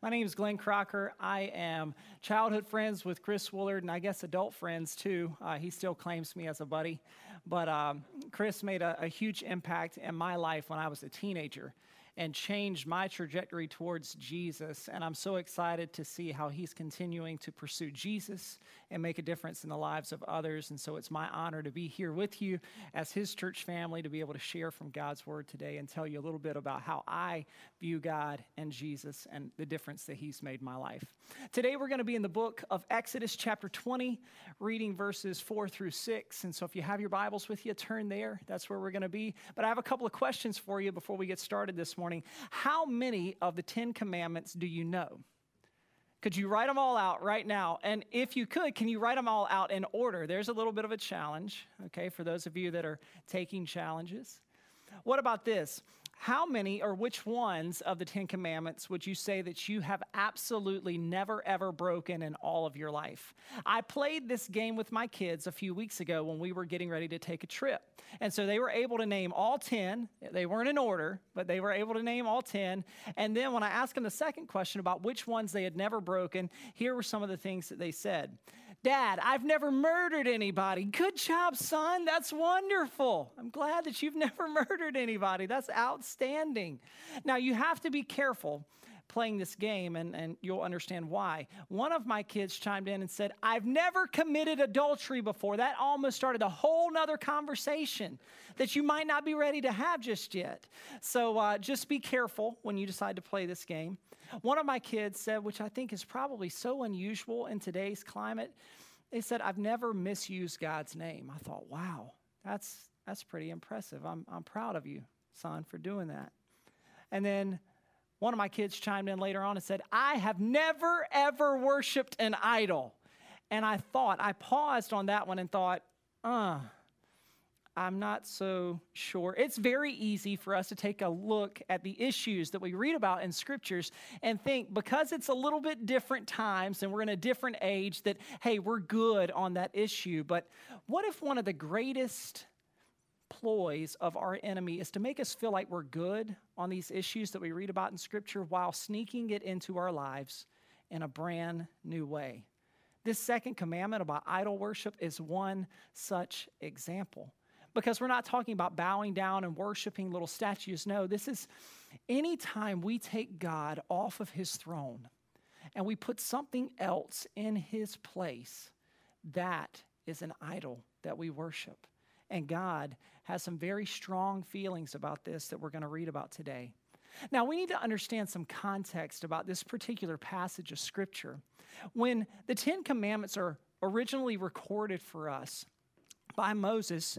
My name is Glenn Crocker. I am childhood friends with Chris Woolard, and I guess adult friends too. Uh, he still claims me as a buddy. But um, Chris made a, a huge impact in my life when I was a teenager and changed my trajectory towards Jesus. And I'm so excited to see how he's continuing to pursue Jesus and make a difference in the lives of others. And so it's my honor to be here with you as his church family to be able to share from God's word today and tell you a little bit about how I view God and Jesus and the difference that he's made in my life. Today we're going to be in the book of Exodus, chapter 20, reading verses 4 through 6. And so if you have your Bibles with you, turn there. That's where we're going to be. But I have a couple of questions for you before we get started this morning morning. How many of the Ten Commandments do you know? Could you write them all out right now? And if you could, can you write them all out in order? There's a little bit of a challenge, okay, for those of you that are taking challenges. What about this? How many or which ones of the Ten Commandments would you say that you have absolutely never ever broken in all of your life? I played this game with my kids a few weeks ago when we were getting ready to take a trip. And so they were able to name all 10. They weren't in order, but they were able to name all 10. And then when I asked them the second question about which ones they had never broken, here were some of the things that they said. Dad, I've never murdered anybody. Good job, son. That's wonderful. I'm glad that you've never murdered anybody. That's outstanding. Now, you have to be careful playing this game, and, and you'll understand why. One of my kids chimed in and said, I've never committed adultery before. That almost started a whole nother conversation that you might not be ready to have just yet. So uh, just be careful when you decide to play this game. One of my kids said, which I think is probably so unusual in today's climate, they said, I've never misused God's name. I thought, wow, that's, that's pretty impressive. I'm, I'm proud of you, son, for doing that. And then one of my kids chimed in later on and said, I have never, ever worshiped an idol. And I thought, I paused on that one and thought, uh, I'm not so sure. It's very easy for us to take a look at the issues that we read about in scriptures and think because it's a little bit different times and we're in a different age that, hey, we're good on that issue. But what if one of the greatest ploys of our enemy is to make us feel like we're good on these issues that we read about in scripture while sneaking it into our lives in a brand new way? This second commandment about idol worship is one such example because we're not talking about bowing down and worshiping little statues. No, this is anytime we take God off of his throne and we put something else in his place, that is an idol that we worship. And God has some very strong feelings about this that we're going to read about today. Now, we need to understand some context about this particular passage of Scripture. When the Ten Commandments are originally recorded for us by Moses,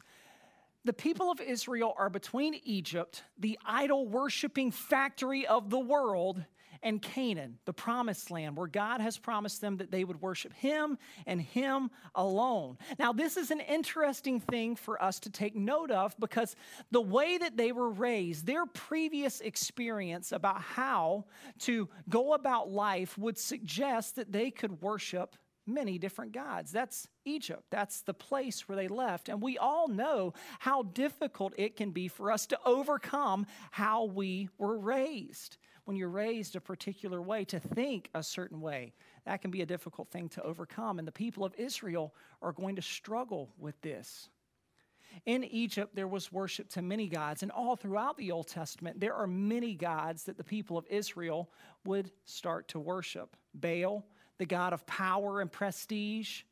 the people of Israel are between Egypt, the idol worshiping factory of the world, and Canaan, the promised land, where God has promised them that they would worship Him and Him alone. Now, this is an interesting thing for us to take note of because the way that they were raised, their previous experience about how to go about life would suggest that they could worship many different gods. That's Egypt. That's the place where they left. And we all know how difficult it can be for us to overcome how we were raised. When you're raised a particular way, to think a certain way, that can be a difficult thing to overcome. And the people of Israel are going to struggle with this. In Egypt, there was worship to many gods, and all throughout the Old Testament, there are many gods that the people of Israel would start to worship Baal, the god of power and prestige.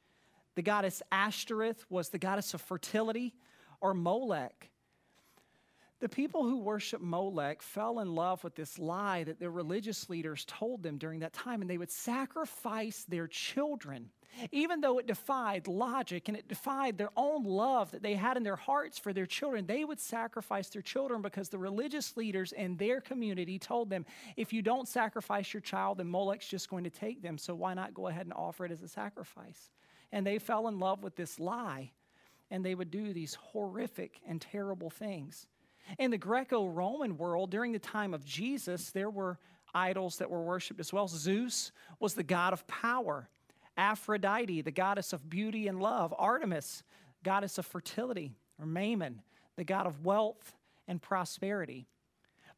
The goddess Ashtoreth was the goddess of fertility, or Molech. The people who worship Molech fell in love with this lie that their religious leaders told them during that time, and they would sacrifice their children even though it defied logic and it defied their own love that they had in their hearts for their children, they would sacrifice their children because the religious leaders in their community told them, if you don't sacrifice your child, then Molech's just going to take them. So why not go ahead and offer it as a sacrifice? And they fell in love with this lie, and they would do these horrific and terrible things. In the Greco Roman world, during the time of Jesus, there were idols that were worshiped as well. Zeus was the god of power. Aphrodite, the goddess of beauty and love, Artemis, goddess of fertility, or Mammon, the god of wealth and prosperity.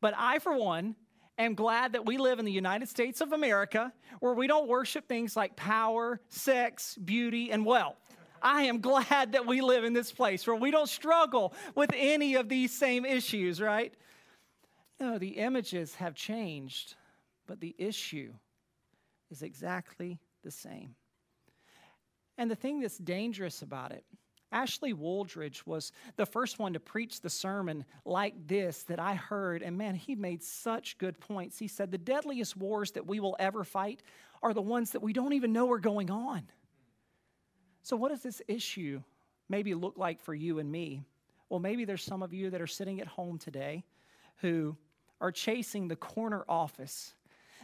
But I, for one, am glad that we live in the United States of America where we don't worship things like power, sex, beauty, and wealth. I am glad that we live in this place where we don't struggle with any of these same issues, right? No, the images have changed, but the issue is exactly the same. And the thing that's dangerous about it, Ashley Wooldridge was the first one to preach the sermon like this that I heard. And man, he made such good points. He said, The deadliest wars that we will ever fight are the ones that we don't even know are going on. So, what does this issue maybe look like for you and me? Well, maybe there's some of you that are sitting at home today who are chasing the corner office.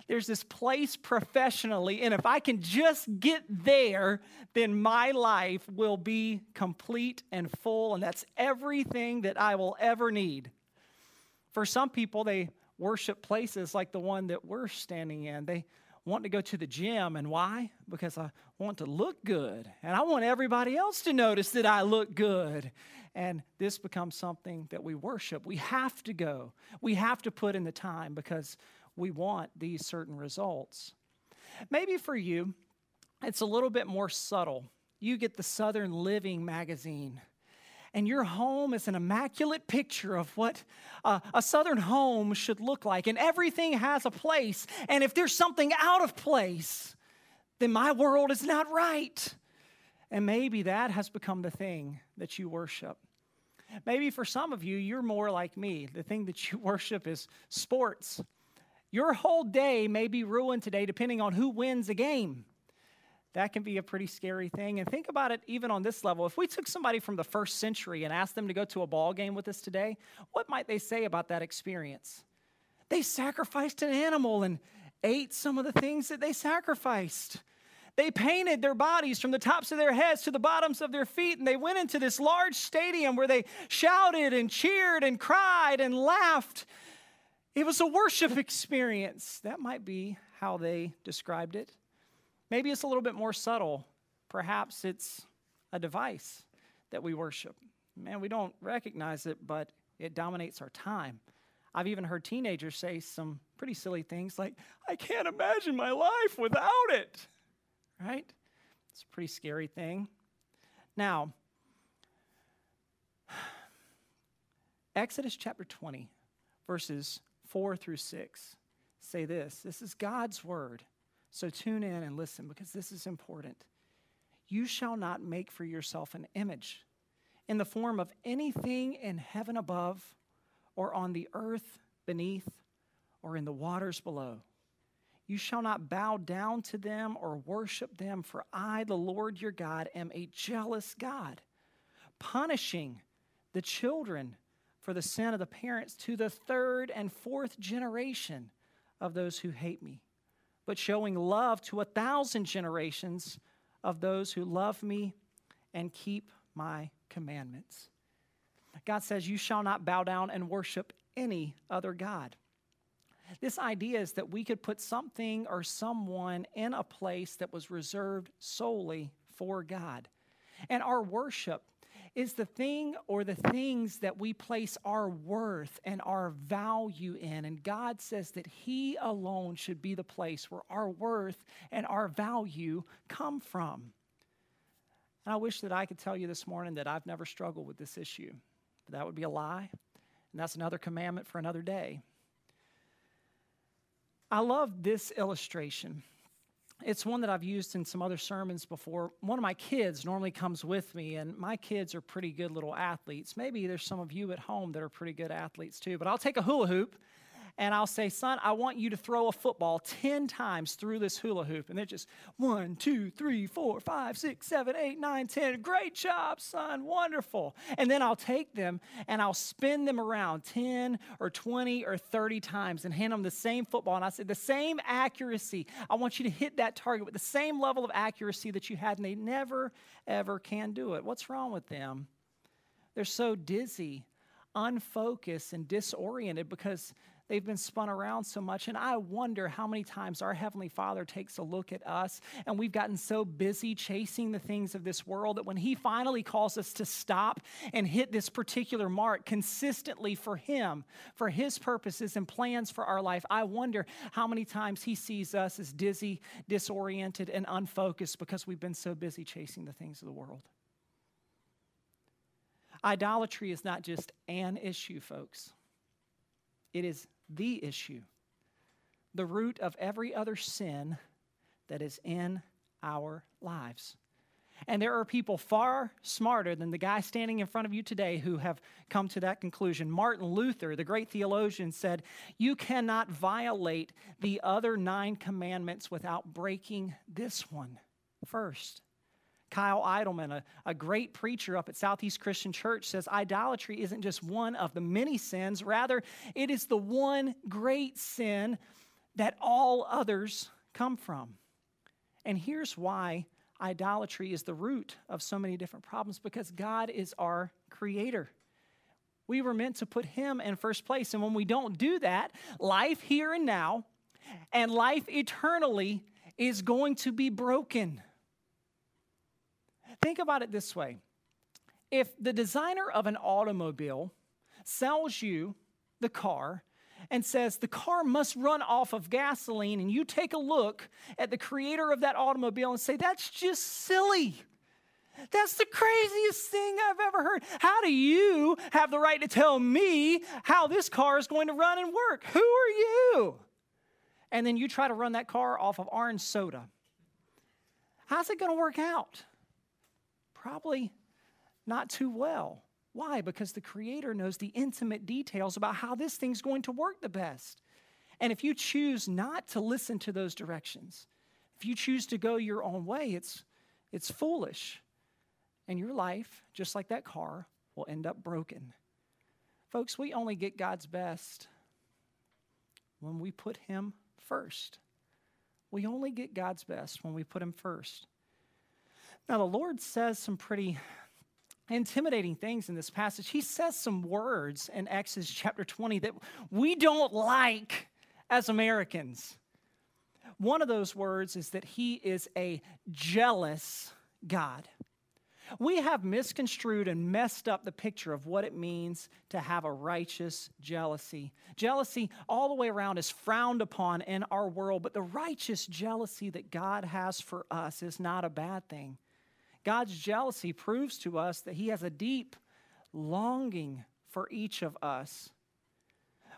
There's this place professionally, and if I can just get there, then my life will be complete and full, and that's everything that I will ever need. For some people, they worship places like the one that we're standing in. They want to go to the gym. And why? Because I want to look good. And I want everybody else to notice that I look good. And this becomes something that we worship. We have to go, we have to put in the time because we want these certain results. Maybe for you, it's a little bit more subtle. You get the Southern Living magazine and your home is an immaculate picture of what uh, a southern home should look like, and everything has a place. And if there's something out of place, then my world is not right. And maybe that has become the thing that you worship. Maybe for some of you, you're more like me. The thing that you worship is sports. Your whole day may be ruined today depending on who wins a game that can be a pretty scary thing. And think about it even on this level. If we took somebody from the first century and asked them to go to a ball game with us today, what might they say about that experience? They sacrificed an animal and ate some of the things that they sacrificed. They painted their bodies from the tops of their heads to the bottoms of their feet, and they went into this large stadium where they shouted and cheered and cried and laughed. It was a worship experience. That might be how they described it. Maybe it's a little bit more subtle. Perhaps it's a device that we worship. Man, we don't recognize it, but it dominates our time. I've even heard teenagers say some pretty silly things like, I can't imagine my life without it. Right? It's a pretty scary thing. Now, Exodus chapter 20, verses 4 through 6 say this this is God's word. So tune in and listen because this is important. You shall not make for yourself an image in the form of anything in heaven above, or on the earth beneath, or in the waters below. You shall not bow down to them or worship them, for I, the Lord your God, am a jealous God, punishing the children for the sin of the parents to the third and fourth generation of those who hate me but showing love to a thousand generations of those who love me and keep my commandments. God says, You shall not bow down and worship any other God. This idea is that we could put something or someone in a place that was reserved solely for God. And our worship is the thing or the things that we place our worth and our value in. And God says that He alone should be the place where our worth and our value come from. And I wish that I could tell you this morning that I've never struggled with this issue, but that would be a lie. And that's another commandment for another day. I love this illustration it's one that I've used in some other sermons before. One of my kids normally comes with me, and my kids are pretty good little athletes. Maybe there's some of you at home that are pretty good athletes too, but I'll take a hula hoop and I'll say, Son, I want you to throw a football 10 times through this hula hoop. And they're just one, two, three, four, five, six, seven, eight, nine, 10. Great job, son. Wonderful. And then I'll take them and I'll spin them around 10 or 20 or 30 times and hand them the same football. And I say, The same accuracy. I want you to hit that target with the same level of accuracy that you had. And they never, ever can do it. What's wrong with them? They're so dizzy, unfocused, and disoriented because They've been spun around so much. And I wonder how many times our Heavenly Father takes a look at us and we've gotten so busy chasing the things of this world that when He finally calls us to stop and hit this particular mark consistently for Him, for His purposes and plans for our life, I wonder how many times He sees us as dizzy, disoriented, and unfocused because we've been so busy chasing the things of the world. Idolatry is not just an issue, folks. It is the issue, the root of every other sin that is in our lives. And there are people far smarter than the guy standing in front of you today who have come to that conclusion. Martin Luther, the great theologian, said, You cannot violate the other nine commandments without breaking this one first. Kyle Idleman, a, a great preacher up at Southeast Christian Church, says idolatry isn't just one of the many sins, rather, it is the one great sin that all others come from. And here's why idolatry is the root of so many different problems because God is our creator. We were meant to put Him in first place. And when we don't do that, life here and now and life eternally is going to be broken. Think about it this way if the designer of an automobile sells you the car and says the car must run off of gasoline, and you take a look at the creator of that automobile and say, that's just silly. That's the craziest thing I've ever heard. How do you have the right to tell me how this car is going to run and work? Who are you? And then you try to run that car off of orange soda. How's it going to work out? Probably not too well. Why? Because the Creator knows the intimate details about how this thing's going to work the best. And if you choose not to listen to those directions, if you choose to go your own way, it's, it's foolish. And your life, just like that car, will end up broken. Folks, we only get God's best when we put Him first. We only get God's best when we put Him first. Now, the Lord says some pretty intimidating things in this passage. He says some words in Exodus chapter 20 that we don't like as Americans. One of those words is that He is a jealous God. We have misconstrued and messed up the picture of what it means to have a righteous jealousy. Jealousy, all the way around, is frowned upon in our world, but the righteous jealousy that God has for us is not a bad thing. God's jealousy proves to us that He has a deep longing for each of us.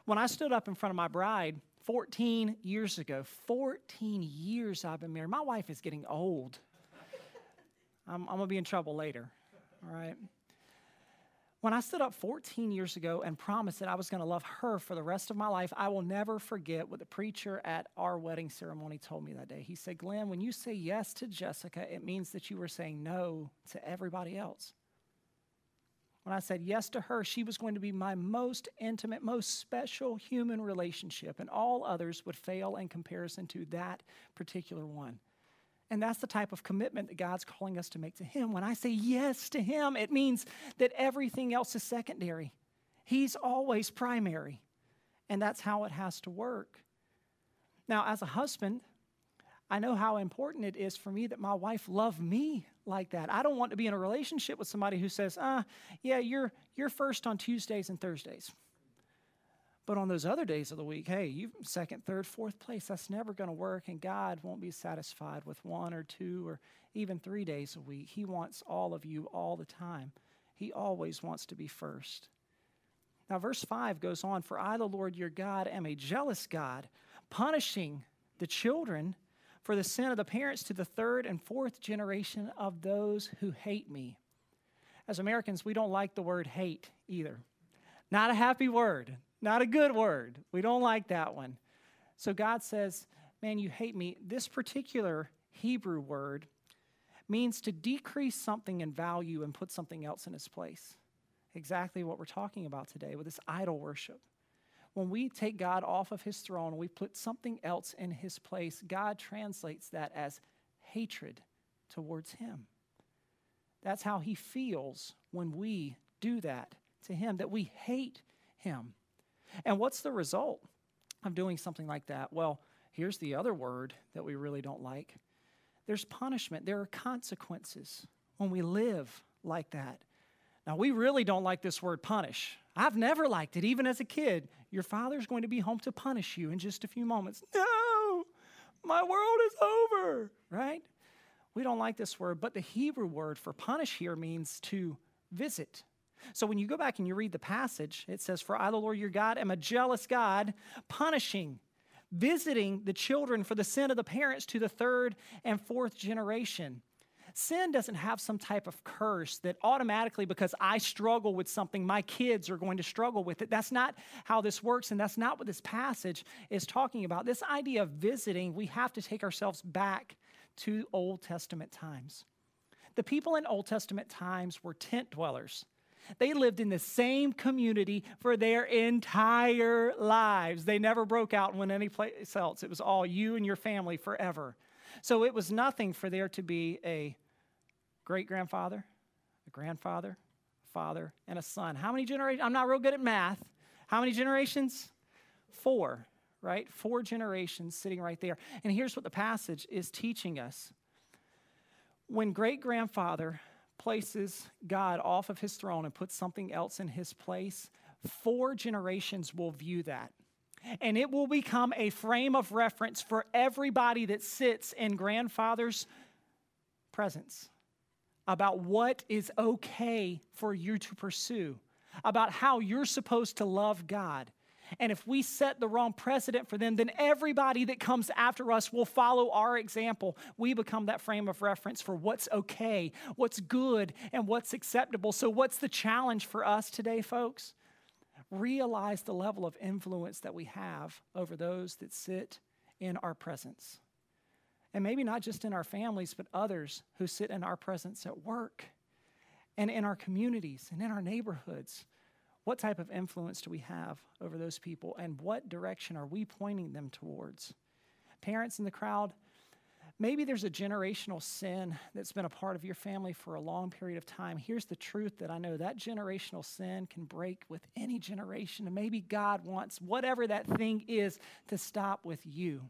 When I stood up in front of my bride 14 years ago, 14 years I've been married, my wife is getting old. I'm, I'm going to be in trouble later, all right? When I stood up 14 years ago and promised that I was going to love her for the rest of my life, I will never forget what the preacher at our wedding ceremony told me that day. He said, Glenn, when you say yes to Jessica, it means that you were saying no to everybody else. When I said yes to her, she was going to be my most intimate, most special human relationship, and all others would fail in comparison to that particular one. And that's the type of commitment that God's calling us to make to Him. When I say yes to Him, it means that everything else is secondary. He's always primary. And that's how it has to work. Now, as a husband, I know how important it is for me that my wife love me like that. I don't want to be in a relationship with somebody who says, "Ah, uh, yeah, you're you're first on Tuesdays and Thursdays." But on those other days of the week, hey, you second, third, fourth place, that's never going to work. And God won't be satisfied with one or two or even three days a week. He wants all of you all the time. He always wants to be first. Now, verse 5 goes on For I, the Lord your God, am a jealous God, punishing the children for the sin of the parents to the third and fourth generation of those who hate me. As Americans, we don't like the word hate either. Not a happy word. Not a good word. We don't like that one. So God says, Man, you hate me. This particular Hebrew word means to decrease something in value and put something else in its place. Exactly what we're talking about today with this idol worship. When we take God off of his throne and we put something else in his place, God translates that as hatred towards him. That's how he feels when we do that to him, that we hate him. And what's the result? of doing something like that? Well, here's the other word that we really don't like there's punishment, there are consequences when we live like that. Now, we really don't like this word punish. I've never liked it, even as a kid. Your father's going to be home to punish you in just a few moments. No, my world is over, right? We don't like this word, but the Hebrew word for punish here means to visit. So when you go back and you read the passage, it says, For I, the Lord your God, am a jealous God, punishing, visiting the children for the sin of the parents to the third and fourth generation. Sin doesn't have some type of curse that automatically, because I struggle with something, my kids are going to struggle with it. That's not how this works, and that's not what this passage is talking about. This idea of visiting, we have to take ourselves back to Old Testament times. The people in Old Testament times were tent dwellers. They lived in the same community for their entire lives. They never broke out and went anyplace else. It was all you and your family forever. So it was nothing for there to be a great grandfather, a grandfather, a father, and a son. How many generations? I'm not real good at math. How many generations? Four, right? Four generations sitting right there. And here's what the passage is teaching us. When great grandfather places God off of his throne and puts something else in his place, four generations will view that. And it will become a frame of reference for everybody that sits in grandfather's presence about what is okay for you to pursue, about how you're supposed to love God. And if we set the wrong precedent for them, then everybody that comes after us will follow our example. We become that frame of reference for what's okay, what's good, and what's acceptable. So, what's the challenge for us today, folks? Realize the level of influence that we have over those that sit in our presence. And maybe not just in our families, but others who sit in our presence at work and in our communities and in our neighborhoods. What type of influence do we have over those people, and what direction are we pointing them towards? Parents in the crowd, maybe there's a generational sin that's been a part of your family for a long period of time. Here's the truth that I know that generational sin can break with any generation, and maybe God wants whatever that thing is to stop with you.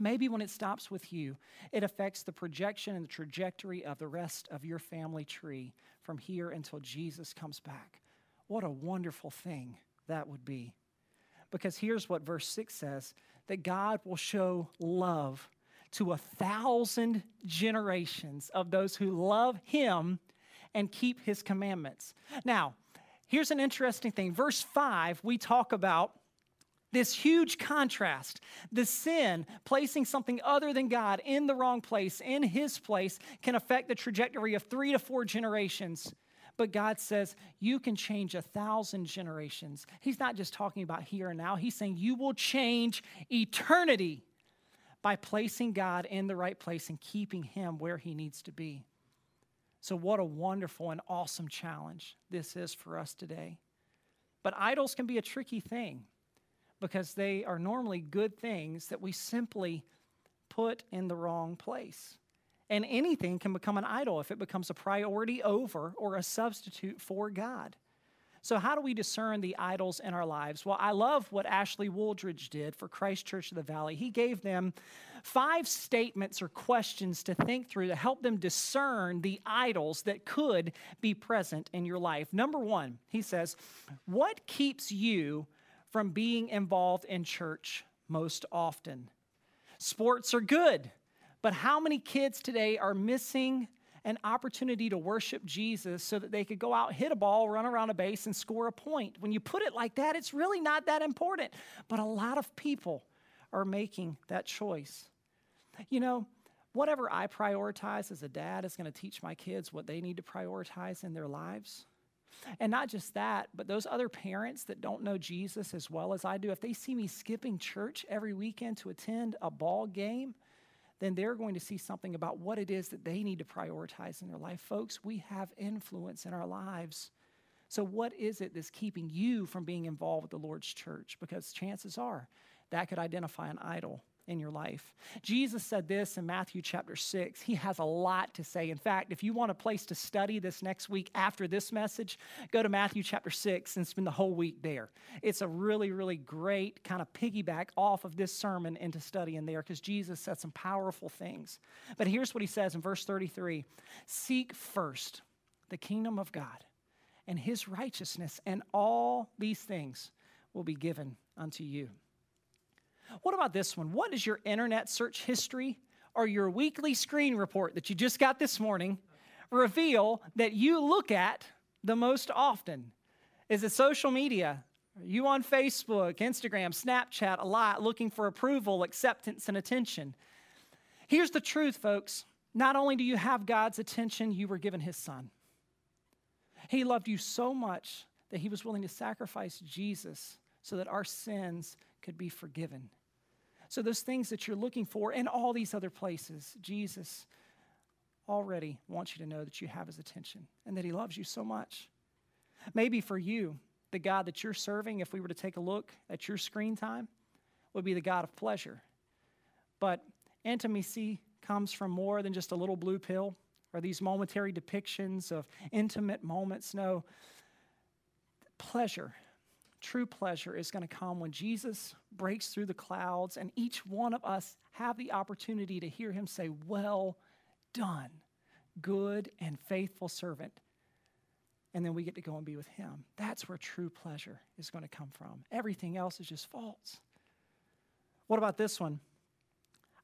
Maybe when it stops with you, it affects the projection and the trajectory of the rest of your family tree from here until Jesus comes back. What a wonderful thing that would be. Because here's what verse 6 says that God will show love to a thousand generations of those who love Him and keep His commandments. Now, here's an interesting thing. Verse 5, we talk about this huge contrast. The sin, placing something other than God in the wrong place, in His place, can affect the trajectory of three to four generations. But God says you can change a thousand generations. He's not just talking about here and now, He's saying you will change eternity by placing God in the right place and keeping Him where He needs to be. So, what a wonderful and awesome challenge this is for us today. But idols can be a tricky thing because they are normally good things that we simply put in the wrong place. And anything can become an idol if it becomes a priority over or a substitute for God. So, how do we discern the idols in our lives? Well, I love what Ashley Wooldridge did for Christ Church of the Valley. He gave them five statements or questions to think through to help them discern the idols that could be present in your life. Number one, he says, What keeps you from being involved in church most often. Sports are good, but how many kids today are missing an opportunity to worship Jesus so that they could go out, hit a ball, run around a base, and score a point? When you put it like that, it's really not that important. But a lot of people are making that choice. You know, whatever I prioritize as a dad is going to teach my kids what they need to prioritize in their lives. And not just that, but those other parents that don't know Jesus as well as I do, if they see me skipping church every weekend to attend a ball game, then they're going to see something about what it is that they need to prioritize in their life. Folks, we have influence in our lives. So, what is it that's keeping you from being involved with the Lord's church? Because chances are that could identify an idol in your life. Jesus said this in Matthew chapter 6. He has a lot to say. In fact, if you want a place to study this next week after this message, go to Matthew chapter 6 and spend the whole week there. It's a really, really great kind of piggyback off of this sermon into studying there because Jesus said some powerful things. But here's what he says in verse 33 Seek first the kingdom of God and his righteousness, and all these things will be given unto you. What about this one? What is your internet search history or your weekly screen report that you just got this morning reveal that you look at the most often? Is it social media? Are you on Facebook, Instagram, Snapchat a lot looking for approval, acceptance, and attention? Here's the truth, folks. Not only do you have God's attention, you were given His Son. He loved you so much that He was willing to sacrifice Jesus so that our sins could be forgiven. So, those things that you're looking for in all these other places, Jesus already wants you to know that you have his attention and that he loves you so much. Maybe for you, the God that you're serving, if we were to take a look at your screen time, would be the God of pleasure. But intimacy comes from more than just a little blue pill or these momentary depictions of intimate moments. No, pleasure True pleasure is going to come when Jesus breaks through the clouds and each one of us have the opportunity to hear him say, Well done, good and faithful servant. And then we get to go and be with him. That's where true pleasure is going to come from. Everything else is just false. What about this one?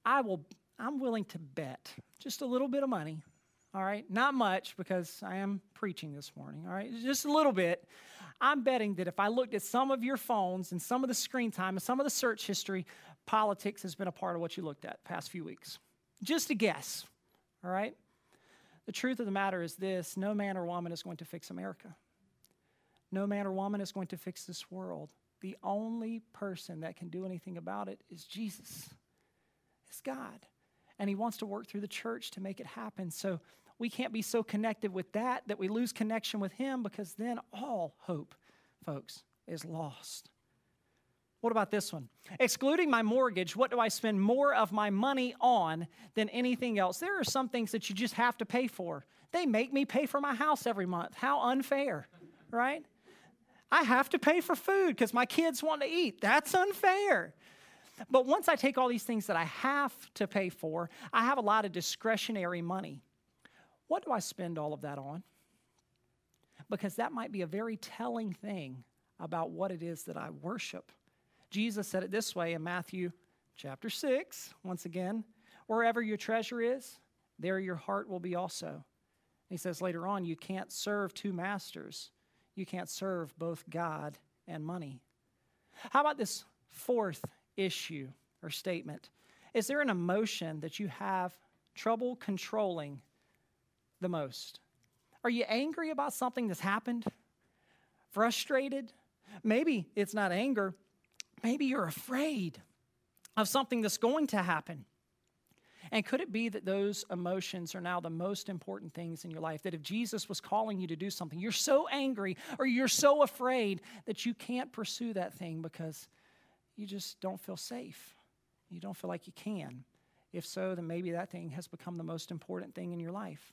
I will I'm willing to bet just a little bit of money. All right, not much because I am preaching this morning. All right, just a little bit I'm betting that if I looked at some of your phones and some of the screen time and some of the search history, politics has been a part of what you looked at past few weeks. Just a guess, all right? The truth of the matter is this no man or woman is going to fix America. No man or woman is going to fix this world. The only person that can do anything about it is Jesus, is God. And He wants to work through the church to make it happen. So we can't be so connected with that that we lose connection with Him because then all hope, folks, is lost. What about this one? Excluding my mortgage, what do I spend more of my money on than anything else? There are some things that you just have to pay for. They make me pay for my house every month. How unfair, right? I have to pay for food because my kids want to eat. That's unfair. But once I take all these things that I have to pay for, I have a lot of discretionary money. What do I spend all of that on? Because that might be a very telling thing about what it is that I worship. Jesus said it this way in Matthew chapter 6, once again wherever your treasure is, there your heart will be also. He says later on, you can't serve two masters. You can't serve both God and money. How about this fourth issue or statement? Is there an emotion that you have trouble controlling the most? Are you angry about something that's happened? Frustrated? Maybe it's not anger. Maybe you're afraid of something that's going to happen. And could it be that those emotions are now the most important things in your life? That if Jesus was calling you to do something, you're so angry or you're so afraid that you can't pursue that thing because you just don't feel safe. You don't feel like you can. If so, then maybe that thing has become the most important thing in your life.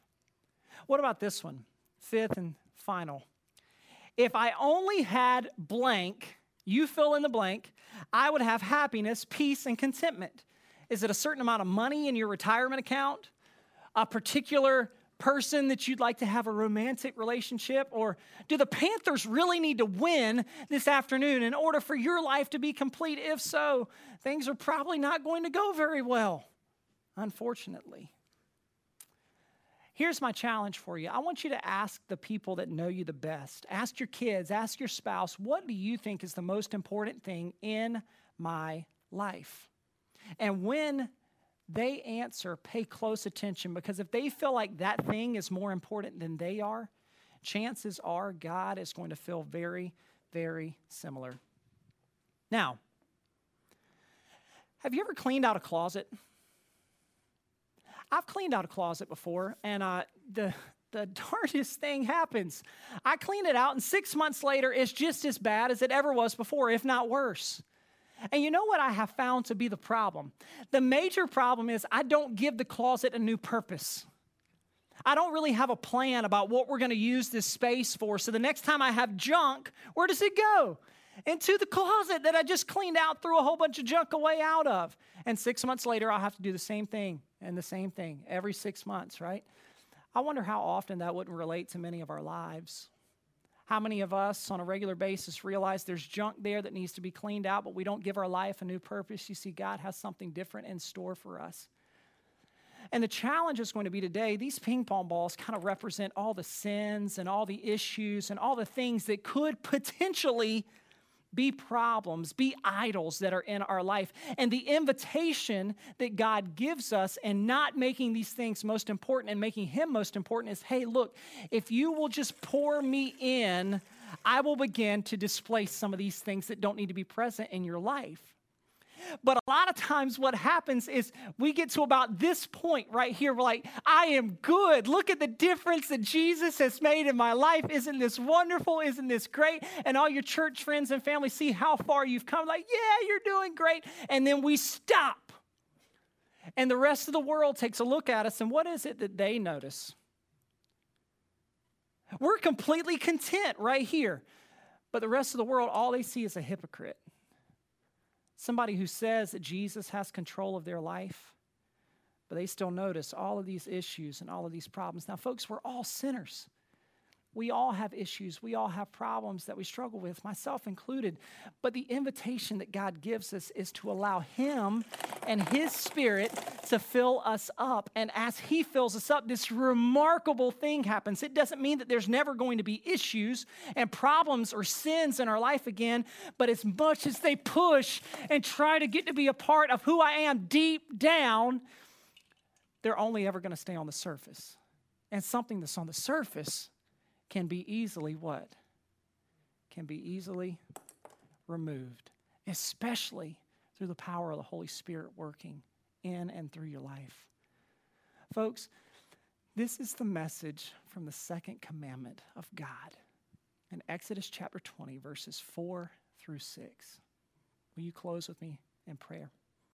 What about this one? Fifth and final. If I only had blank, you fill in the blank, I would have happiness, peace, and contentment. Is it a certain amount of money in your retirement account? A particular person that you'd like to have a romantic relationship? Or do the Panthers really need to win this afternoon in order for your life to be complete? If so, things are probably not going to go very well, unfortunately. Here's my challenge for you. I want you to ask the people that know you the best. Ask your kids, ask your spouse, what do you think is the most important thing in my life? And when they answer, pay close attention because if they feel like that thing is more important than they are, chances are God is going to feel very, very similar. Now, have you ever cleaned out a closet? I've cleaned out a closet before, and uh, the the darndest thing happens. I clean it out, and six months later, it's just as bad as it ever was before, if not worse. And you know what I have found to be the problem? The major problem is I don't give the closet a new purpose. I don't really have a plan about what we're going to use this space for. So the next time I have junk, where does it go? Into the closet that I just cleaned out, threw a whole bunch of junk away out of. And six months later, I'll have to do the same thing and the same thing every six months, right? I wonder how often that wouldn't relate to many of our lives. How many of us on a regular basis realize there's junk there that needs to be cleaned out, but we don't give our life a new purpose? You see, God has something different in store for us. And the challenge is going to be today these ping pong balls kind of represent all the sins and all the issues and all the things that could potentially be problems, be idols that are in our life. And the invitation that God gives us and not making these things most important and making Him most important is hey, look, if you will just pour me in, I will begin to displace some of these things that don't need to be present in your life. But a lot of times, what happens is we get to about this point right here. We're like, I am good. Look at the difference that Jesus has made in my life. Isn't this wonderful? Isn't this great? And all your church friends and family see how far you've come. Like, yeah, you're doing great. And then we stop. And the rest of the world takes a look at us. And what is it that they notice? We're completely content right here. But the rest of the world, all they see is a hypocrite somebody who says that Jesus has control of their life, but they still notice all of these issues and all of these problems. Now, folks, we're all sinners. We all have issues. We all have problems that we struggle with, myself included. But the invitation that God gives us is to allow Him and His Spirit to fill us up. And as He fills us up, this remarkable thing happens. It doesn't mean that there's never going to be issues and problems or sins in our life again, but as much as they push and try to get to be a part of who I am deep down, they're only ever going to stay on the surface. And something that's on the surface can be easily what? Can be easily removed, especially through the power of the Holy Spirit working in and through your life. Folks, this is the message from the second commandment of God in Exodus chapter 20, verses 4 through 6. Will you close with me in prayer?